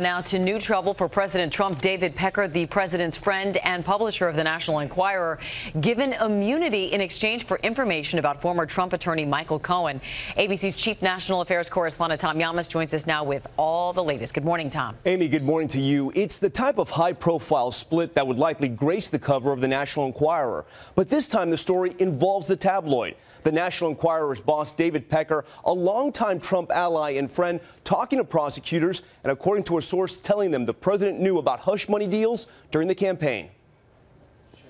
Now to new trouble for President Trump. David Pecker, the president's friend and publisher of the National Enquirer, given immunity in exchange for information about former Trump attorney Michael Cohen. ABC's chief national affairs correspondent Tom Llamas joins us now with all the latest. Good morning, Tom. Amy, good morning to you. It's the type of high profile split that would likely grace the cover of the National Enquirer. But this time the story involves the tabloid. The National Enquirer's boss, David Pecker, a longtime Trump ally and friend, talking to prosecutors, and according to a source, telling them the president knew about hush money deals during the campaign.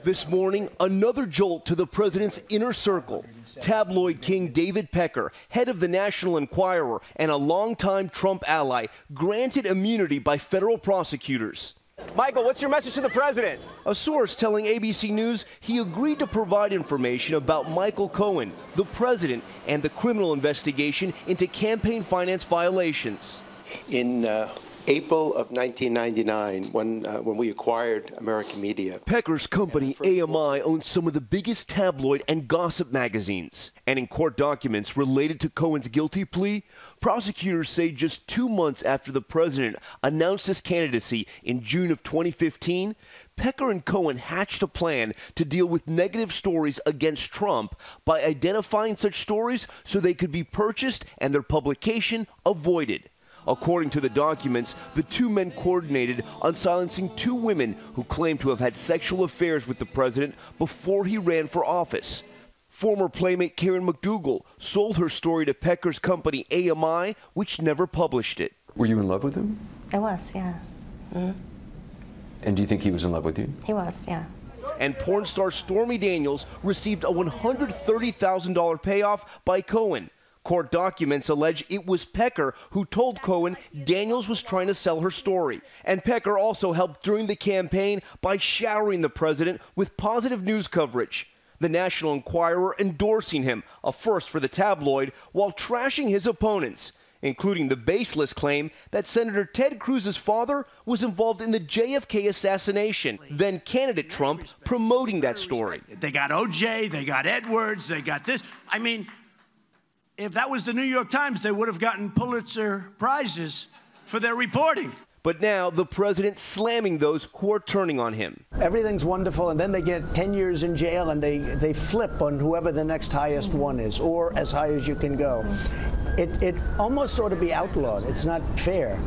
This morning, another jolt to the president's inner circle. Tabloid king David Pecker, head of the National Enquirer and a longtime Trump ally, granted immunity by federal prosecutors. Michael, what's your message to the president? A source telling ABC News he agreed to provide information about Michael Cohen, the president, and the criminal investigation into campaign finance violations. In uh, April of 1999, when uh, when we acquired American Media. Pecker's company AMI owns some of the biggest tabloid and gossip magazines. And in court documents related to Cohen's guilty plea, prosecutors say just two months after the president announced his candidacy in June of 2015, Pecker and Cohen hatched a plan to deal with negative stories against Trump by identifying such stories so they could be purchased and their publication avoided. According to the documents, the two men coordinated on silencing two women who claimed to have had sexual affairs with the president before he ran for office. Former playmate Karen McDougal sold her story to Pecker's company AMI, which never published it. Were you in love with him? I was, yeah. Mm-hmm. And do you think he was in love with you? He was, yeah. And porn star Stormy Daniels received a $130,000 payoff by Cohen. Court documents allege it was Pecker who told Cohen Daniels was trying to sell her story. And Pecker also helped during the campaign by showering the president with positive news coverage. The National Enquirer endorsing him, a first for the tabloid, while trashing his opponents including the baseless claim that Senator Ted Cruz's father was involved in the JFK assassination, then candidate Trump promoting that story. They got OJ, they got Edwards, they got this. I mean, if that was the New York Times, they would have gotten Pulitzer Prizes for their reporting. But now the president slamming those who are turning on him. Everything's wonderful, and then they get 10 years in jail and they, they flip on whoever the next highest one is, or as high as you can go. It, it almost ought to be outlawed. It's not fair.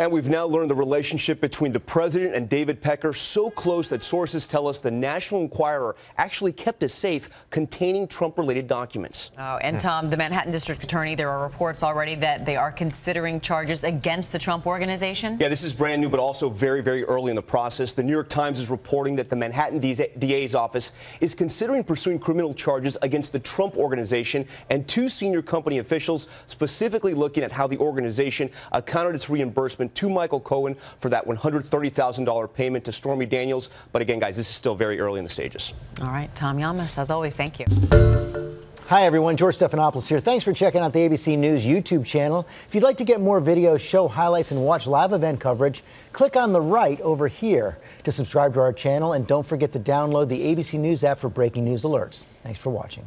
And we've now learned the relationship between the president and David Pecker so close that sources tell us the National Enquirer actually kept a safe containing Trump related documents. Oh, and Tom, the Manhattan District Attorney, there are reports already that they are considering charges against the Trump organization. Yeah, this is brand new, but also very, very early in the process. The New York Times is reporting that the Manhattan DA's office is considering pursuing criminal charges against the Trump organization and two senior company officials, specifically looking at how the organization accounted its reimbursement to Michael Cohen for that $130,000 payment to Stormy Daniels. But again, guys, this is still very early in the stages. All right, Tom Llamas, as always, thank you. Hi, everyone. George Stephanopoulos here. Thanks for checking out the ABC News YouTube channel. If you'd like to get more videos, show highlights, and watch live event coverage, click on the right over here to subscribe to our channel. And don't forget to download the ABC News app for breaking news alerts. Thanks for watching.